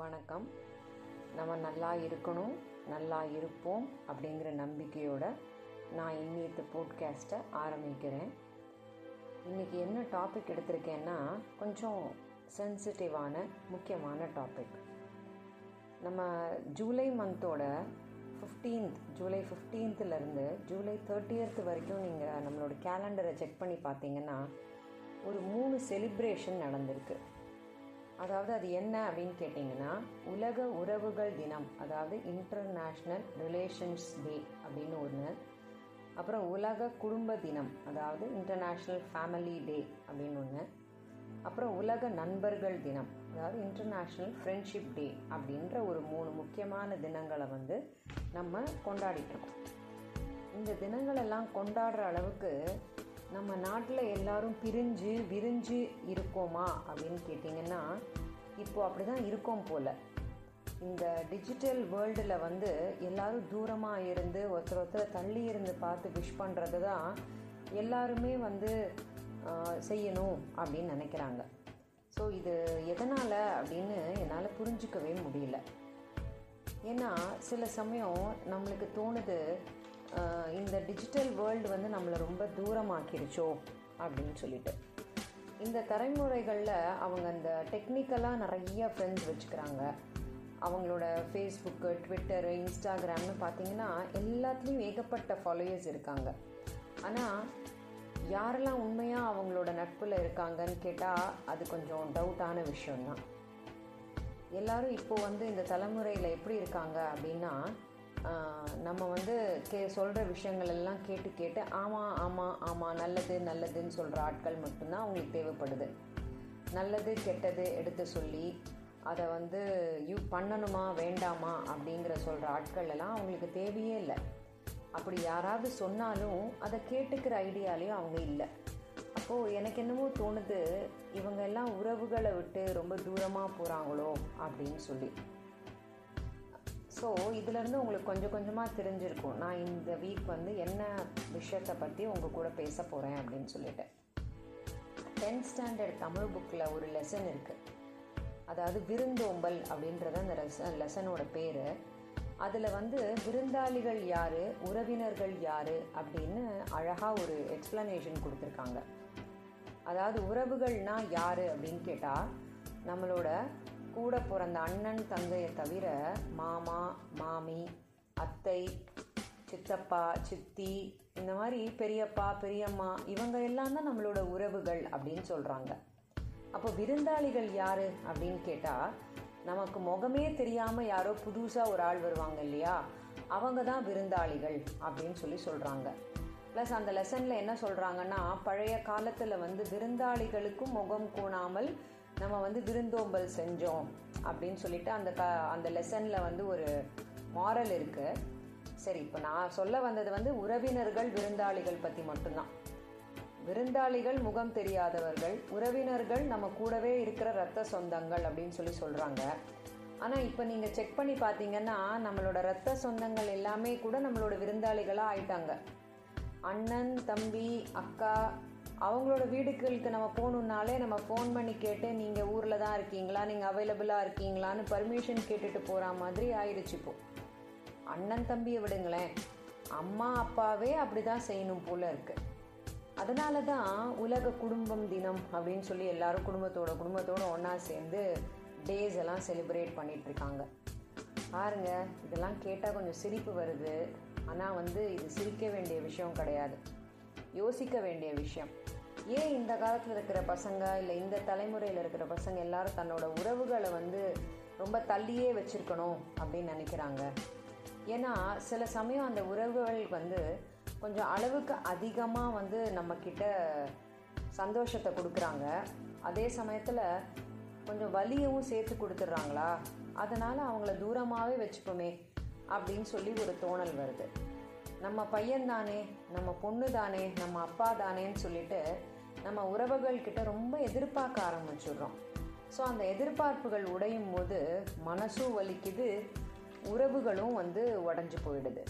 வணக்கம். நம்ம நல்லா இருக்கணும் நல்லா இருப்போம் அப்படிங்கிற நம்பிக்கையோட நான் இன்னியத்து போட்காஸ்ட்டை ஆரம்பிக்கிறேன். இன்றைக்கி என்ன டாபிக் எடுத்திருக்கேன்னா கொஞ்சம் சென்சிட்டிவான முக்கியமான டாபிக் நம்ம ஜூலை மந்தோட ஃபிஃப்டீன்த் ஜூலை ஃபிஃப்டீன்த்துலேருந்து ஜூலை தேர்ட்டியர்த் வரைக்கும் நீங்கள் நம்மளோட கேலண்டரை செக் பண்ணி பார்த்தீங்கன்னா ஒரு மூணு செலிப்ரேஷன் நடந்திருக்கு. அதாவது அது என்ன அப்படின்னு கேட்டிங்கன்னா உலக உறவுகள் தினம் அதாவது இன்டர்நேஷ்னல் ரிலேஷன்ஸ் டே அப்படின்னு ஒன்று அப்புறம் உலக குடும்ப தினம் அதாவது இன்டர்நேஷ்னல் ஃபேமிலி டே அப்படின்னு ஒன்று அப்புறம் உலக நண்பர்கள் தினம் அதாவது இன்டர்நேஷ்னல் ஃப்ரெண்ட்ஷிப் டே அப்படின்ற ஒரு மூணு முக்கியமான தினங்களை வந்து நம்ம கொண்டாடிட்டு இந்த தினங்களெல்லாம் கொண்டாடுற அளவுக்கு நம்ம நாட்டில் எல்லாரும் பிரிஞ்சு விரிஞ்சு இருக்கோமா அப்படின்னு கேட்டிங்கன்னா இப்போ அப்படி தான் இருக்கோம் போல். இந்த டிஜிட்டல் வேர்ல்டில் வந்து எல்லாரும் தூரமாக இருந்து ஒருத்தர் ஒருத்தர் தள்ளி இருந்து பார்த்து விஷ் பண்ணுறது தான் எல்லாருமே வந்து செய்யணும் அப்படின்னு நினைக்கிறாங்க. ஸோ இது எதனால் அப்படின்னு என்னால் புரிஞ்சிக்கவே முடியல. ஏன்னா சில சமயம் நம்மளுக்கு தோணுது இந்த டிஜிட்டல் வேர்ல்டு வந்து நம்மளை ரொம்ப தூரமாக்கிருச்சோ அப்படின்னு சொல்லிட்டு. இந்த தலைமுறைகளில் அவங்க அந்த டெக்னிக்கலாக நிறைய ஃப்ரெண்ட்ஸ் வச்சுக்கிறாங்க. அவங்களோட ஃபேஸ்புக்கு ட்விட்டரு இன்ஸ்டாகிராம்னு பார்த்தீங்கன்னா எல்லாத்துலேயும் ஏகப்பட்ட ஃபாலோயர்ஸ் இருக்காங்க. ஆனால் யாரெல்லாம் உண்மையாக அவங்களோட நட்பில் இருக்காங்கன்னு கேட்டால் அது கொஞ்சம் டவுட்டான விஷயம்தான். எல்லாரும் இப்போது வந்து இந்த தலைமுறையில் எப்படி இருக்காங்க அப்படின்னா நம்ம வந்து கே சொல்கிற விஷயங்கள் எல்லாம் கேட்டு கேட்டு ஆமாம் ஆமாம் ஆமாம் நல்லது நல்லதுன்னு சொல்கிற ஆட்கள் மட்டும்தான் அவங்களுக்கு தேவைப்படுது. நல்லது கெட்டது எடுத்து சொல்லி அதை வந்து யூ பண்ணணுமா வேண்டாமா? அப்படிங்கிற சொல்கிற ஆட்கள் எல்லாம் அவங்களுக்கு தேவையே இல்லை. அப்படி யாராவது சொன்னாலும் அதை கேட்டுக்கிற ஐடியாலையும் அவங்க இல்லை. அப்போது எனக்கு என்னமோ தோணுது இவங்க எல்லாம் உறவுகளை விட்டு ரொம்ப தூரமாக போகிறாங்களோ அப்படின்னு சொல்லி. ஸோ இதிலேருந்து உங்களுக்கு கொஞ்சம் கொஞ்சமாக தெரிஞ்சிருக்கும். நான் இந்த வீக் வந்து என்ன விஷயத்தை பற்றி உங்கள் கூட பேச போகிறேன் அப்படின்னு சொல்லிட்டு. டென்த் ஸ்டாண்டர்ட் தமிழ் புக்கில் ஒரு லெசன் இருக்குது அதாவது விருந்தோம்பல் அப்படின்றது அந்த லெசன் லெசனோட பேர். அதில் வந்து விருந்தாளிகள் யார் உறவினர்கள் யார் அப்படின்னு அழகாக ஒரு எக்ஸ்ப்ளனேஷன் கொடுத்துருக்காங்க. அதாவது உறவுகள்னால் யார் அப்படின்னு கேட்டால் நம்மளோட கூட பிறந்த அண்ணன் தங்கையை தவிர மாமா மாமி அத்தை சித்தப்பா சித்தி இந்த மாதிரி பெரியப்பா பெரியம்மா இவங்க எல்லாம் தான் நம்மளோட உறவுகள் அப்படின்னு சொல்கிறாங்க அப்போ விருந்தாளிகள் யார் அப்படின்னு கேட்டால் நமக்கு முகமே தெரியாமல் யாரோ புதுசாக ஒரு ஆள் வருவாங்க இல்லையா? அவங்க தான் விருந்தாளிகள் அப்படின்னு சொல்லி சொல்கிறாங்க ப்ளஸ் அந்த லெசனில் என்ன சொல்கிறாங்கன்னா பழைய காலத்தில் வந்து விருந்தாளிகளுக்கும் முகம் கூணாமல் நம்ம வந்து விருந்தோம்பல் செஞ்சோம் அப்படின்னு சொல்லிட்டு அந்த க அந்த லெசனில் வந்து ஒரு மாரல் இருக்குது சரி இப்போ நான் சொல்ல வந்தது வந்து உறவினர்கள் விருந்தாளிகள் பற்றி மட்டும்தான். விருந்தாளிகள் முகம் தெரியாதவர்கள் உறவினர்கள் நம்ம கூடவே இருக்கிற ரத்த சொந்தங்கள் அப்படின்னு சொல்லி சொல்கிறாங்க ஆனால் இப்போ நீங்கள் செக் பண்ணி பார்த்தீங்கன்னா நம்மளோட ரத்த சொந்தங்கள் எல்லாமே கூட நம்மளோட விருந்தாளிகளாக ஆயிட்டாங்க. அண்ணன் தம்பி அக்கா அவங்களோட வீடுகளுக்கு நம்ம போகணுன்னாலே நம்ம ஃபோன் பண்ணி கேட்டு நீங்கள் ஊரில் தான் இருக்கீங்களா? நீங்கள் அவைலபிளாக இருக்கீங்களான்னு பர்மிஷன் கேட்டுட்டு போகிற மாதிரி ஆயிடுச்சு இப்போ. அண்ணன் தம்பியை விடுங்களேன். அம்மா அப்பாவே அப்படி தான் செய்யணும் போல் இருக்குது அதனால தான் உலக குடும்பம் தினம் அப்படின்னு சொல்லி எல்லாரும் குடும்பத்தோட குடும்பத்தோடு ஒன்றா சேர்ந்து டேஸ் எல்லாம் செலிப்ரேட் பண்ணிகிட்ருக்காங்க பாருங்க இதெல்லாம் கேட்டால் கொஞ்சம் சிரிப்பு வருது. ஆனால் வந்து இது சிரிக்க வேண்டிய விஷயம் கிடையாது. யோசிக்க வேண்டிய விஷயம். ஏன் இந்த காலத்தில் இருக்கிற பசங்க இல்லை இந்த தலைமுறையில் இருக்கிற பசங்க எல்லாரும் தன்னோட உறவுகளை வந்து ரொம்ப தள்ளியே வச்சுருக்கணும் அப்படின்னு நினைக்கிறாங்க. ஏன்னா சில சமயம் அந்த உறவுகள் வந்து கொஞ்சம் அளவுக்கு அதிகமாக வந்து நம்மக்கிட்ட சந்தோஷத்தை கொடுக்குறாங்க. அதே சமயத்தில் கொஞ்சம் வலியவும் சேர்த்து கொடுத்துட்றாங்களா? அதனால் அவங்கள தூரமாகவே வச்சுப்போமே அப்படின்னு சொல்லி ஒரு தோணல் வருது. நம்ம பையன் தானே நம்ம பொண்ணு தானே நம்ம அப்பா தானேன்னு சொல்லிட்டு நம்ம உறவுகள் கிட்ட ரொம்ப எதிர்பார்க்க ஆரம்பிச்சிடுறோம். ஸோ அந்த எதிர்பார்ப்புகள் உடையும் போது மனசும் வலிக்குது உறவுகளும் வந்து உடஞ்சி போயிடுது.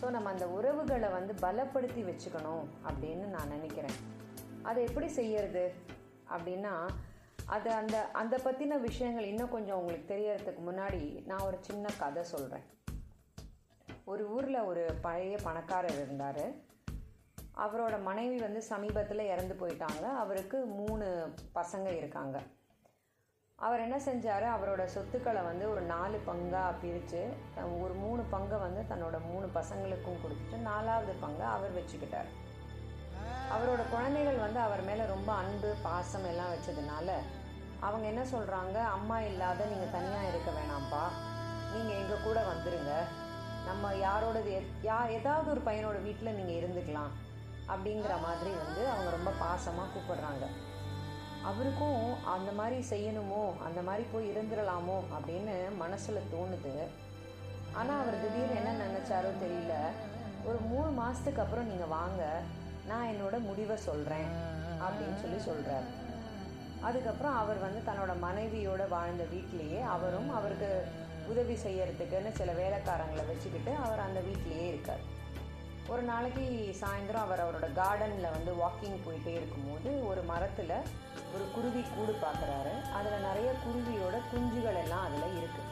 ஸோ நம்ம அந்த உறவுகளை வந்து பலப்படுத்தி வச்சுக்கணும் அப்படின்னு நான் நினைக்கிறேன். அதை எப்படி செய்யறது அப்படின்னா அது அந்த அந்த பற்றின விஷயங்கள் இன்னும் கொஞ்சம் உங்களுக்கு தெரியறதுக்கு முன்னாடி நான் ஒரு சின்ன கதை சொல்கிறேன் ஒரு ஊரில் ஒரு பழைய பணக்காரர் இருந்தார். அவரோட மனைவி வந்து சமீபத்தில் இறந்து போயிட்டாங்க. அவருக்கு மூணு பசங்க இருக்காங்க. அவர் என்ன செஞ்சார்? அவரோட சொத்துக்களை வந்து ஒரு நாலு பங்காக பிரித்து ஒரு மூணு பங்கை வந்து தன்னோட மூணு பசங்களுக்கும் கொடுத்துட்டு நாலாவது பங்கை அவர் வச்சுக்கிட்டார். அவரோட குழந்தைகள் வந்து அவர் மேலே ரொம்ப அன்பு பாசம் எல்லாம் வச்சதுனால அவங்க என்ன சொல்கிறாங்க அம்மா இல்லாத நீங்கள் தனியாக இருக்க வேணாம்ப்பா. நீங்கள் எங்கள் கூட வந்துடுங்க நம்ம யாரோடது எத்- யா ஏதாவது ஒரு பையனோட வீட்டில் நீங்கள் இருந்துக்கலாம். அப்படிங்கிற மாதிரி வந்து அவங்க ரொம்ப பாசமாக கூப்பிடுறாங்க. அவருக்கும் அந்த மாதிரி செய்யணுமோ அந்த மாதிரி போய் இருந்துடலாமோ அப்படின்னு மனசில் தோணுது. ஆனால் அவர் திடீர்னு என்ன நினச்சாரோ தெரியல. ஒரு மூணு மாதத்துக்கு அப்புறம் நீங்கள் வாங்க நான் என்னோட முடிவை சொல்கிறேன் அப்படின்னு சொல்லி சொல்கிறார் அதுக்கப்புறம் அவர் வந்து தன்னோட மனைவியோட வாழ்ந்த வீட்டிலேயே அவரும் அவருக்கு உதவி செய்யறதுக்குன்னு சில வேலைக்காரங்களை வச்சுக்கிட்டு அவர் அந்த வீட்டிலேயே இருக்கார். ஒரு நாளைக்கு சாயந்தரம் அவர் அவரோட கார்டனில் வந்து வாக்கிங் போயிட்டே இருக்கும்போது ஒரு மரத்தில் ஒரு குருவி கூடு பார்க்குறாரு அதில் நிறைய குருவியோட குஞ்சுகள் எல்லாம் அதில் இருக்குது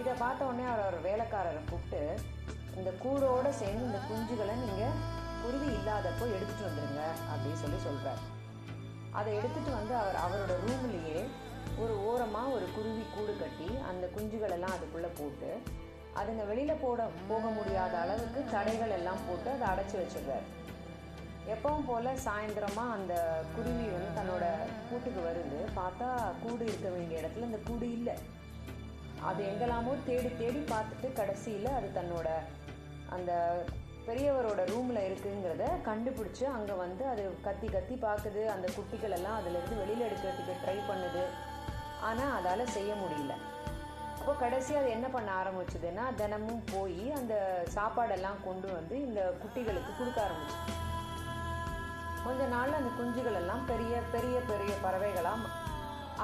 இதை பார்த்த உடனே அவர் அவர் வேலைக்காரரை கூப்பிட்டு இந்த கூடோடு சேர்ந்து இந்த குஞ்சுகளை நீங்கள் குருவி இல்லாதப்போ எடுத்துகிட்டு வந்துடுங்க அப்படின்னு சொல்லி சொல்கிறார் அதை எடுத்துகிட்டு வந்து அவர் அவரோட ரூம்லேயே ஒரு ஓரமாக ஒரு குருவி கூடு கட்டி அந்த குஞ்சுகளெல்லாம் அதுக்குள்ளே போட்டு அதுங்க வெளியில் போட போக முடியாத அளவுக்கு தடைகள் எல்லாம் போட்டு அதை அடைச்சி வச்சிருவாரு எப்பவும் போல் சாயந்தரமாக அந்த குருவி வந்து தன்னோட கூட்டுக்கு வருது. பார்த்தா கூடு இருக்க வேண்டிய இடத்துல அந்த கூடு இல்லை. அது எங்கெல்லாமோ தேடி தேடி பார்த்துட்டு கடைசியில் அது தன்னோட அந்த பெரியவரோட ரூமில் இருக்குங்கிறத கண்டுபிடிச்சி அங்கே வந்து அது கத்தி கத்தி பார்க்குது. அந்த குட்டிகள் எல்லாம் அதுலேருந்து வெளியில் எடுக்கிறதுக்கு ட்ரை பண்ணுது. ஆனால் அதால் செய்ய முடியல. அப்போ கடைசியாக அது என்ன பண்ண ஆரம்பிச்சதுன்னா தினமும் போய் அந்த சாப்பாடெல்லாம் கொண்டு வந்து இந்த குட்டிகளுக்கு கொடுக்க ஆரம்பிச்சு. கொஞ்ச நாளில் அந்த குஞ்சுகள் எல்லாம் பெரிய பெரிய பெரிய பறவைகளாக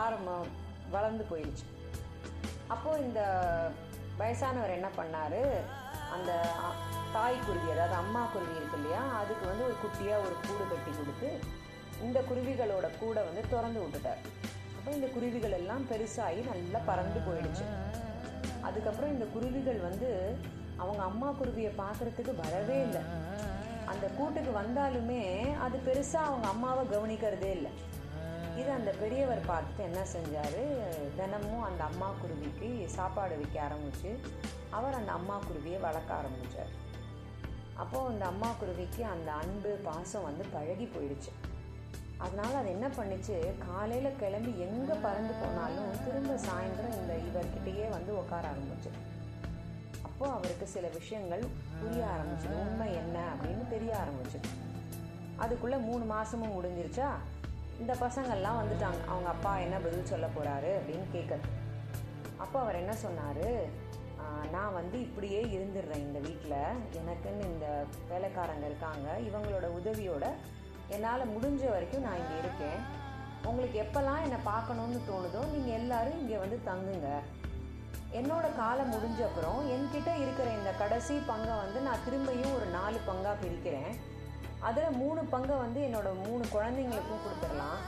ஆரம்பம் வளர்ந்து போயிடுச்சு. அப்போது இந்த வயசானவர் என்ன பண்ணார்? அந்த தாய் குருவி அதாவது அம்மா குருவி இருக்கு இல்லையா அதுக்கு வந்து ஒரு குட்டியாக ஒரு கூடு கட்டி கொடுத்து இந்த குருவிகளோட கூடை வந்து திறந்து விட்டுட்டார். அப்போ இந்த குருவிகள் எல்லாம் பெருசாகி நல்லா பறந்து போயிடுச்சு. அதுக்கப்புறம் இந்த குருவிகள் வந்து அவங்க அம்மா குருவியை பார்க்கறதுக்கு வரவே இல்லை. அந்த கூட்டுக்கு வந்தாலுமே அது பெருசாக அவங்க அம்மாவை கவனிக்கிறதே இல்லை. இது அந்த பெரியவர் பார்த்துட்டு என்ன செஞ்சார்? தினமும் அந்த அம்மா குருவிக்கு சாப்பாடு வைக்க ஆரம்பிச்சு அவர் அந்த அம்மா குருவியை வளர்க்க ஆரம்பித்தார் அப்போது அந்த அம்மா குருவிக்கு அந்த அன்பு பாசம் வந்து பழகி போயிடுச்சு. அதனால் அது என்ன பண்ணிச்சு? காலையில் கிளம்பி எங்கே பறந்து போனாலும் திரும்ப சாயந்தரம் இந்த இவர்கிட்டயே வந்து உட்கார ஆரம்பிச்சு. அப்போது அவருக்கு சில விஷயங்கள் புரிய ஆரம்பிச்சு உண்மை என்ன அப்படின்னு தெரிய ஆரம்பிச்சு. அதுக்குள்ளே மூணு மாதமும் முடிஞ்சிருச்சா? இந்த பசங்கள்லாம் வந்துட்டாங்க. அவங்க அப்பா என்ன பதில் சொல்ல போகிறாரு அப்படின்னு கேட்குறது அப்போ அவர் என்ன சொன்னார்? நான் வந்து இப்படியே இருந்துடுறேன் இந்த வீட்டில் எனக்குன்னு இந்த வேலைக்காரங்க இருக்காங்க. இவங்களோட உதவியோட என்னால் முடிஞ்ச வரைக்கும் நான் இங்கே இருக்கேன். உங்களுக்கு எப்போல்லாம் என்னை பார்க்கணுன்னு தோணுதோ நீங்கள் எல்லாரும் இங்கே வந்து தங்குங்க. என்னோட காலம் முடிஞ்ச அப்புறம் என்கிட்ட இருக்கிற இந்த கடைசி பங்கை வந்து நான் திரும்பியும் ஒரு நாலு பங்காக பிரிக்கிறேன். அதில் மூணு பங்கை வந்து என்னோட மூணு குழந்தைங்களுக்கும் கொடுத்துடலாம்.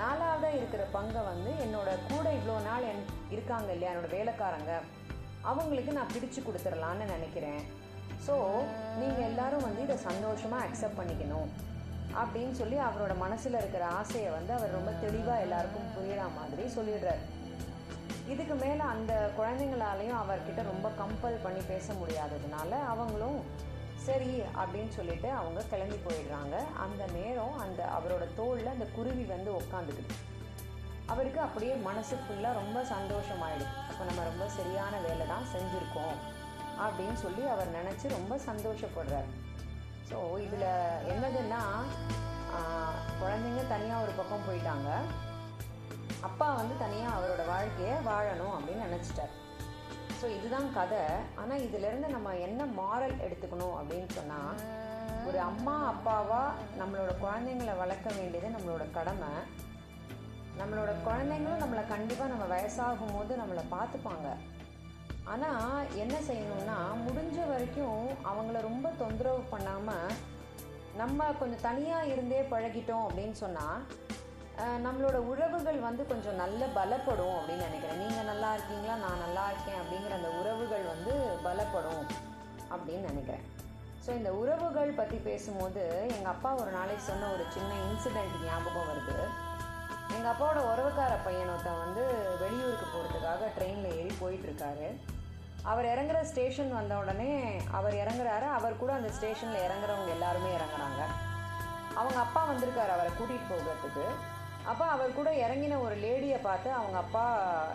நாலாவதாக இருக்கிற பங்கை வந்து என்னோட கூட இவ்வளோ நாள் என் இருக்காங்க இல்லையா என்னோட வேலைக்காரங்க அவங்களுக்கு நான் பிரித்து கொடுத்துடலான்னு நினைக்கிறேன். ஸோ நீங்கள் எல்லாரும் வந்து இதை சந்தோஷமாக அக்செப்ட் பண்ணிக்கணும். அப்படின்னு சொல்லி அவரோட மனசில் இருக்கிற ஆசையை வந்து அவர் ரொம்ப தெளிவாக எல்லாருக்கும் புரியற மாதிரி சொல்லிடுறாரு. இதுக்கு மேலே அந்த குழந்தைங்களாலையும் அவர்கிட்ட ரொம்ப கம்பல் பண்ணி பேச முடியாததுனால அவங்களும் சரி அப்படின்னு சொல்லிட்டு அவங்க கிளம்பி போயிடுறாங்க. அந்த நேரம் அந்த அவரோட தோளில் அந்த குருவி வந்து உக்காந்துக்குது. அவருக்கு அப்படியே மனசு ஃபுல்லாக ரொம்ப சந்தோஷமாயிடுது. அப்போ நம்ம ரொம்ப சரியான வேலை தான் செஞ்சுருக்கோம் அப்படின்னு சொல்லி அவர் நினச்சி ரொம்ப சந்தோஷப்படுறார். ஸோ இதில் என்னதுன்னா குழந்தைங்க தனியாக ஒரு பக்கம் போயிட்டாங்க. அப்பா வந்து தனியாக அவரோட வாழ்க்கையை வாழணும் அப்படின்னு நினச்சிட்டார். ஸோ இதுதான் கதை. ஆனால் இதிலேருந்து நம்ம என்ன மாரல் எடுத்துக்கணும் அப்படின்னு சொன்னால் ஒரு அம்மா அப்பாவாக நம்மளோட குழந்தைங்களை வளர்க்க வேண்டியது நம்மளோட கடமை. நம்மளோட குழந்தைங்களும் நம்மளை கண்டிப்பாக நம்ம வயசாகும் போது நம்மளை பார்த்துப்பாங்க. ஆனால் என்ன செய்யணும்னா முடிஞ்ச வரைக்கும் அவங்கள ரொம்ப தொந்தரவு பண்ணாமல் நம்ம கொஞ்சம் தனியாக இருந்தே பழகிட்டோம் அப்படின்னு சொன்னால் நம்மளோட உறவுகள் வந்து கொஞ்சம் நல்ல பலப்படும் அப்படின்னு நினைக்கிறேன். நீங்கள் நல்லா இருக்கீங்களா நான் நல்லா இருக்கேன் அப்படிங்கிற அந்த உறவுகள் வந்து பலப்படும் அப்படின்னு நினைக்கிறேன். ஸோ இந்த உறவுகள் பற்றி பேசும்போது எங்கள் அப்பா ஒரு நாளைக்கு சொன்ன ஒரு சின்ன இன்சிடெண்ட் ஞாபகம் வருது. எங்கள் அப்பாவோட உறவுக்கார பையன் வந்து வெளியூருக்கு போகிறதுக்காக ட்ரெயினில் ஏறி இருக்காரு அவர் இறங்குற ஸ்டேஷன் வந்த உடனே அவர் இறங்குறாரு. அவர் கூட அந்த ஸ்டேஷனில் இறங்குறவங்க எல்லாருமே இறங்குறாங்க. அவங்க அப்பா வந்திருக்காரு அவரை கூட்டிகிட்டு போகிறதுக்கு. அப்போ அவர் கூட இறங்கின ஒரு லேடியை பார்த்து அவங்க அப்பா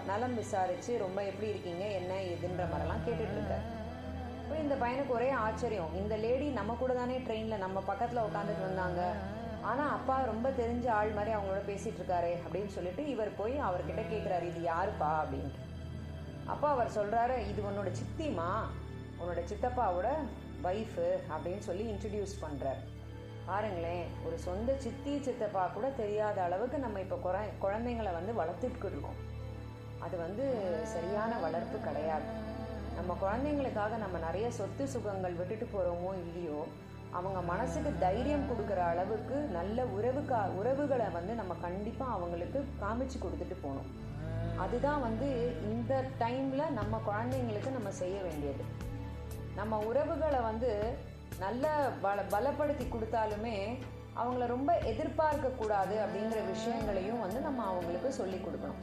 நலம் விசாரித்து ரொம்ப எப்படி இருக்கீங்க? என்ன இதுன்ற மாதிரிலாம் கேட்டுட்டு இருக்காரு. இப்போ இந்த பையனுக்கு ஒரே ஆச்சரியம். இந்த லேடி நம்ம கூட தானே ட்ரெயினில் நம்ம பக்கத்தில் உட்காந்துட்டு வந்தாங்க. ஆனால் அப்பா ரொம்ப தெரிஞ்ச ஆள் மாதிரி அவங்களோட பேசிகிட்டு இருக்காரு அப்படின்னு சொல்லிட்டு இவர் போய் அவர்கிட்ட கேட்குறாரு இது யாருப்பா? அப்படின்ட்டு. அப்போ அவர் சொல்கிறாரு இது உன்னோட சித்திமா உன்னோட சித்தப்பாவோட ஒய்ஃபு அப்படின்னு சொல்லி இன்ட்ரடியூஸ் பண்ணுறார் பாருங்களேன் ஒரு சொந்த சித்தி சித்தப்பா கூட தெரியாத அளவுக்கு நம்ம இப்போ குறை குழந்தைங்களை வந்து வளர்த்துக்கிட்டு இருக்கோம். அது வந்து சரியான வளர்ப்பு கிடையாது. நம்ம குழந்தைங்களுக்காக நம்ம நிறைய சொத்து சுகங்கள் விட்டுட்டு போகிறோமோ இல்லையோ அவங்க மனசுக்கு தைரியம் கொடுக்குற அளவுக்கு நல்ல உறவுக்கா உறவுகளை வந்து நம்ம கண்டிப்பாக அவங்களுக்கு காமிச்சு கொடுத்துட்டு போகணும். அதுதான் வந்து இந்த டைமில் நம்ம குழந்தைங்களுக்கு நம்ம செய்ய வேண்டியது. நம்ம உறவுகளை வந்து நல்ல பல பலப்படுத்தி கொடுத்தாலுமே அவங்கள ரொம்ப எதிர்பார்க்கக்கூடாது அப்படிங்கிற விஷயங்களையும் வந்து நம்ம அவங்களுக்கு சொல்லி கொடுக்கணும்.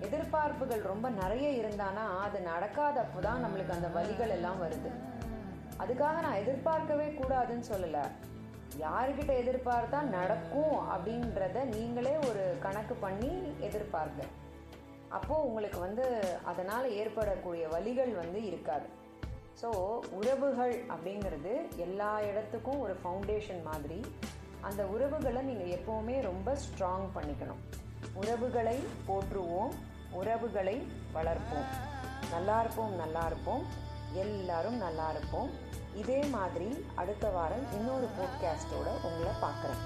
எதிர்பார்ப்புகள் ரொம்ப நிறைய இருந்தானா அது நடக்காதப்போ தான் நம்மளுக்கு அந்த வழிகள் எல்லாம் வருது. அதுக்காக நான் எதிர்பார்க்கவே கூடாதுன்னு சொல்லலை. யாருக்கிட்ட எதிர்பார்த்தா நடக்கும் அப்படின்றத நீங்களே ஒரு கணக்கு பண்ணி எதிர்பார்க்க அப்போது உங்களுக்கு வந்து அதனால் ஏற்படக்கூடிய வழிகள் வந்து இருக்காது. ஸோ உறவுகள் அப்படிங்கிறது எல்லா இடத்துக்கும் ஒரு ஃபவுண்டேஷன் மாதிரி. அந்த உறவுகளை நீங்கள் எப்போவுமே ரொம்ப ஸ்ட்ராங் பண்ணிக்கணும். உறவுகளை போற்றுவோம் உறவுகளை வளர்ப்போம். நல்லா இருப்போம் நல்லா இருப்போம். எல்லாரும் நல்லா இருப்போம். இதே மாதிரி அடுத்த வாரம் இன்னொரு போட்காஸ்ட்டோட உங்களை பார்க்குறேன்.